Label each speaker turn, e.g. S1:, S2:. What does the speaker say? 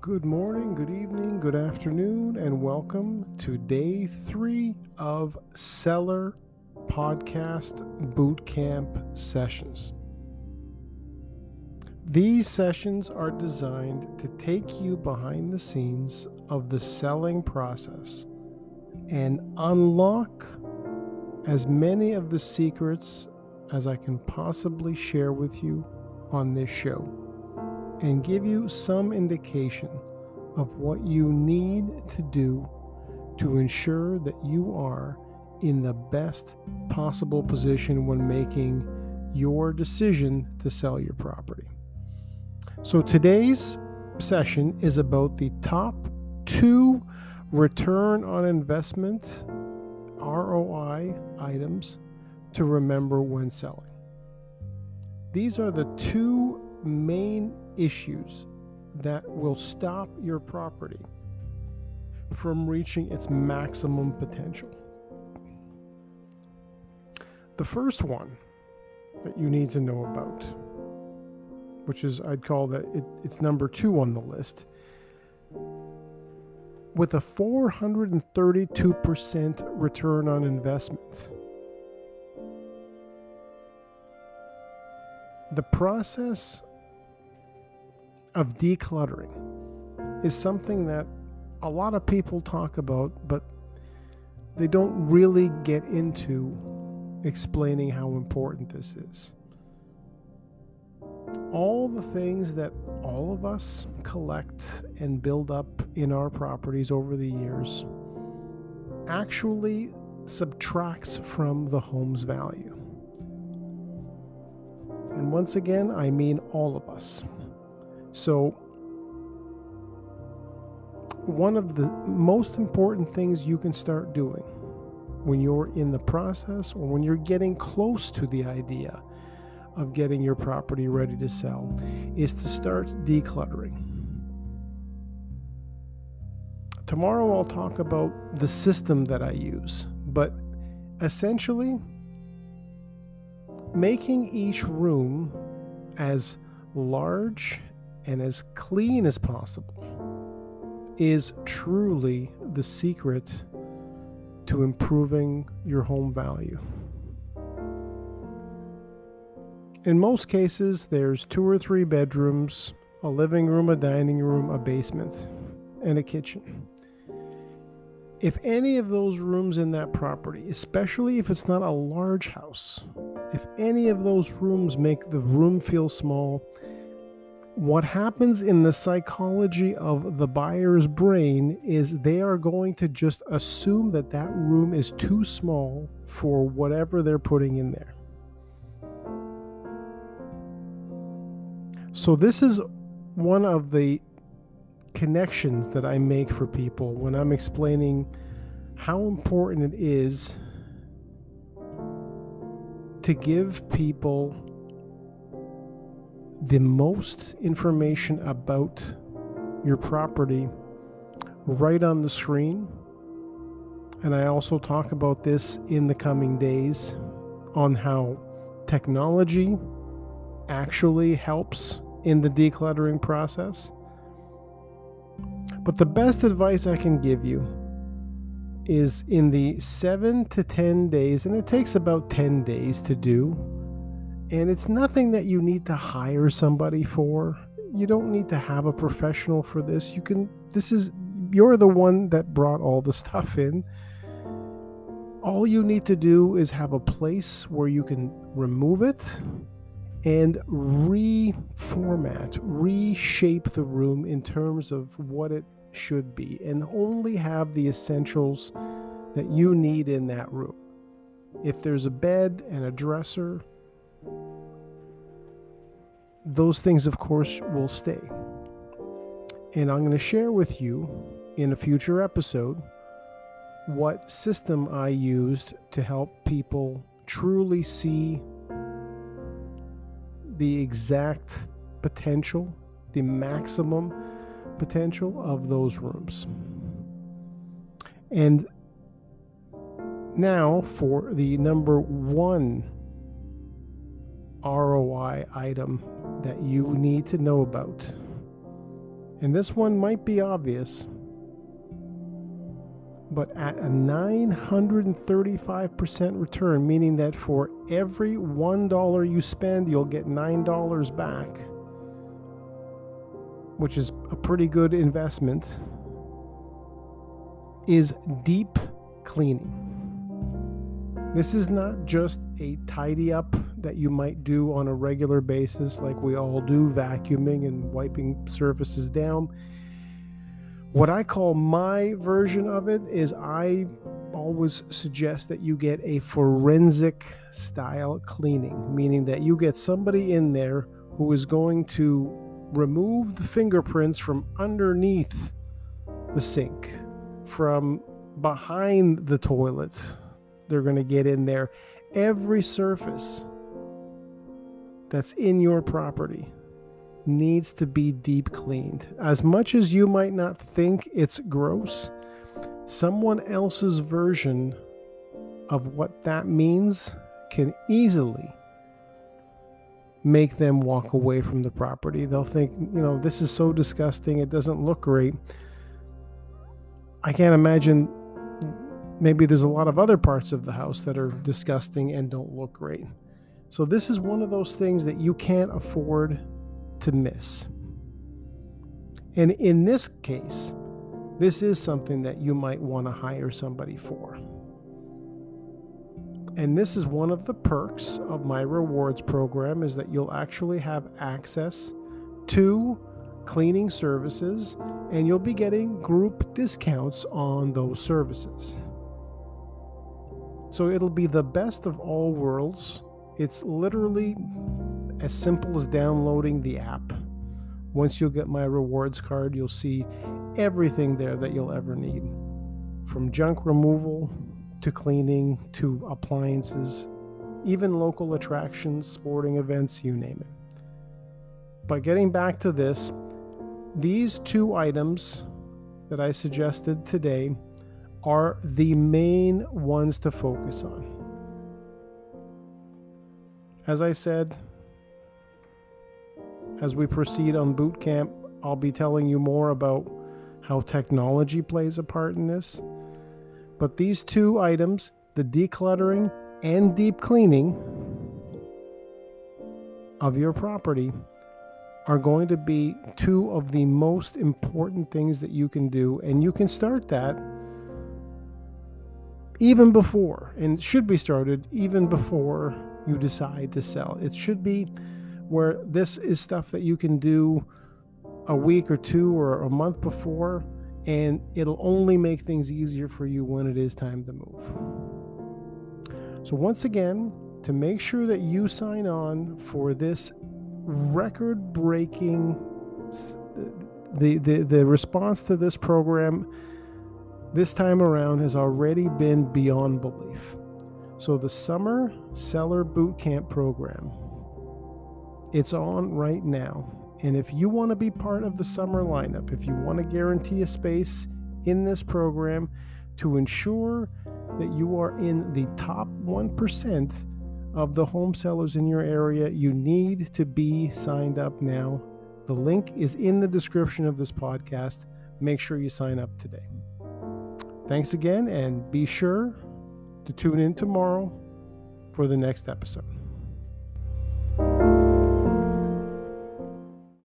S1: Good morning, good evening, good afternoon, and welcome to day three of Seller Podcast Bootcamp sessions. These sessions are designed to take you behind the scenes of the selling process and unlock as many of the secrets as I can possibly share with you on this show and give you some indication of what you need to do to ensure that you are in the best possible position when making your decision to sell your property. So today's session is about the top two return on investment ROI items to remember when selling. These are the two main issues that will stop your property from reaching its maximum potential. The first one that you need to know about, which is, I'd call that it, it's number two on the list, with a 432% return on investment. The process of decluttering is something that a lot of people talk about, but they don't really get into explaining how important this is. All the things that all of us collect and build up in our properties over the years actually subtracts from the home's value. And once again, I mean all of us. So, one of the most important things you can start doing when you're in the process or when you're getting close to the idea of getting your property ready to sell is to start decluttering. Tomorrow I'll talk about the system that I use, but essentially, making each room as large and as clean as possible is truly the secret to improving your home value. In most cases, there's two or three bedrooms, a living room, a dining room, a basement, and a kitchen. If any of those rooms in that property, especially if it's not a large house, if any of those rooms make the room feel small, what happens in the psychology of the buyer's brain is they are going to just assume that that room is too small for whatever they're putting in there. So, this is one of the connections that I make for people when I'm explaining how important it is to give people the most information about your property right on the screen. And I also talk about this in the coming days on how technology actually helps in the decluttering process. But the best advice I can give you is in the seven to 10 days, and it takes about 10 days to do and it's nothing that you need to hire somebody for. You don't need to have a professional for this. You can, this is, you're the one that brought all the stuff in. All you need to do is have a place where you can remove it and reformat, reshape the room in terms of what it should be, and only have the essentials that you need in that room. If there's a bed and a dresser, those things, of course, will stay. And I'm going to share with you in a future episode what system I used to help people truly see the exact potential, the maximum potential of those rooms. And now for the number one ROI item that you need to know about. And this one might be obvious, but at a 935% return, meaning that for every $1 you spend, you'll get $9 back, which is a pretty good investment, is deep cleaning. This is not just a tidy up that you might do on a regular basis, like we all do, vacuuming and wiping surfaces down. What I call my version of it is I always suggest that you get a forensic style cleaning, meaning that you get somebody in there who is going to remove the fingerprints from underneath the sink, from behind the toilet. They're going to get in there. Every surface that's in your property needs to be deep cleaned. As much as you might not think it's gross, someone else's version of what that means can easily make them walk away from the property. They'll think, you know, this is so disgusting, it doesn't look great. I can't imagine maybe there's a lot of other parts of the house that are disgusting and don't look great. So, this is one of those things that you can't afford to miss. And in this case, this is something that you might want to hire somebody for. And this is one of the perks of my rewards program is that you'll actually have access to cleaning services and you'll be getting group discounts on those services. So it'll be the best of all worlds. It's literally as simple as downloading the app. Once you get my rewards card, you'll see everything there that you'll ever need from junk removal to cleaning to appliances, even local attractions, sporting events, you name it. But getting back to this, these two items that I suggested today are the main ones to focus on. As I said, as we proceed on boot camp, I'll be telling you more about how technology plays a part in this. But these two items, the decluttering and deep cleaning of your property, are going to be two of the most important things that you can do. And you can start that even before, and should be started even before you decide to sell. It should be where this is stuff that you can do a week or two or a month before, and it'll only make things easier for you when it is time to move. So, once again, to make sure that you sign on for this record breaking, the, the, the response to this program this time around has already been beyond belief. So, the Summer Seller boot camp program it's on right now. And if you want to be part of the summer lineup, if you want to guarantee a space in this program to ensure that you are in the top 1% of the home sellers in your area, you need to be signed up now. The link is in the description of this podcast. Make sure you sign up today. Thanks again, and be sure to tune in tomorrow for the next episode.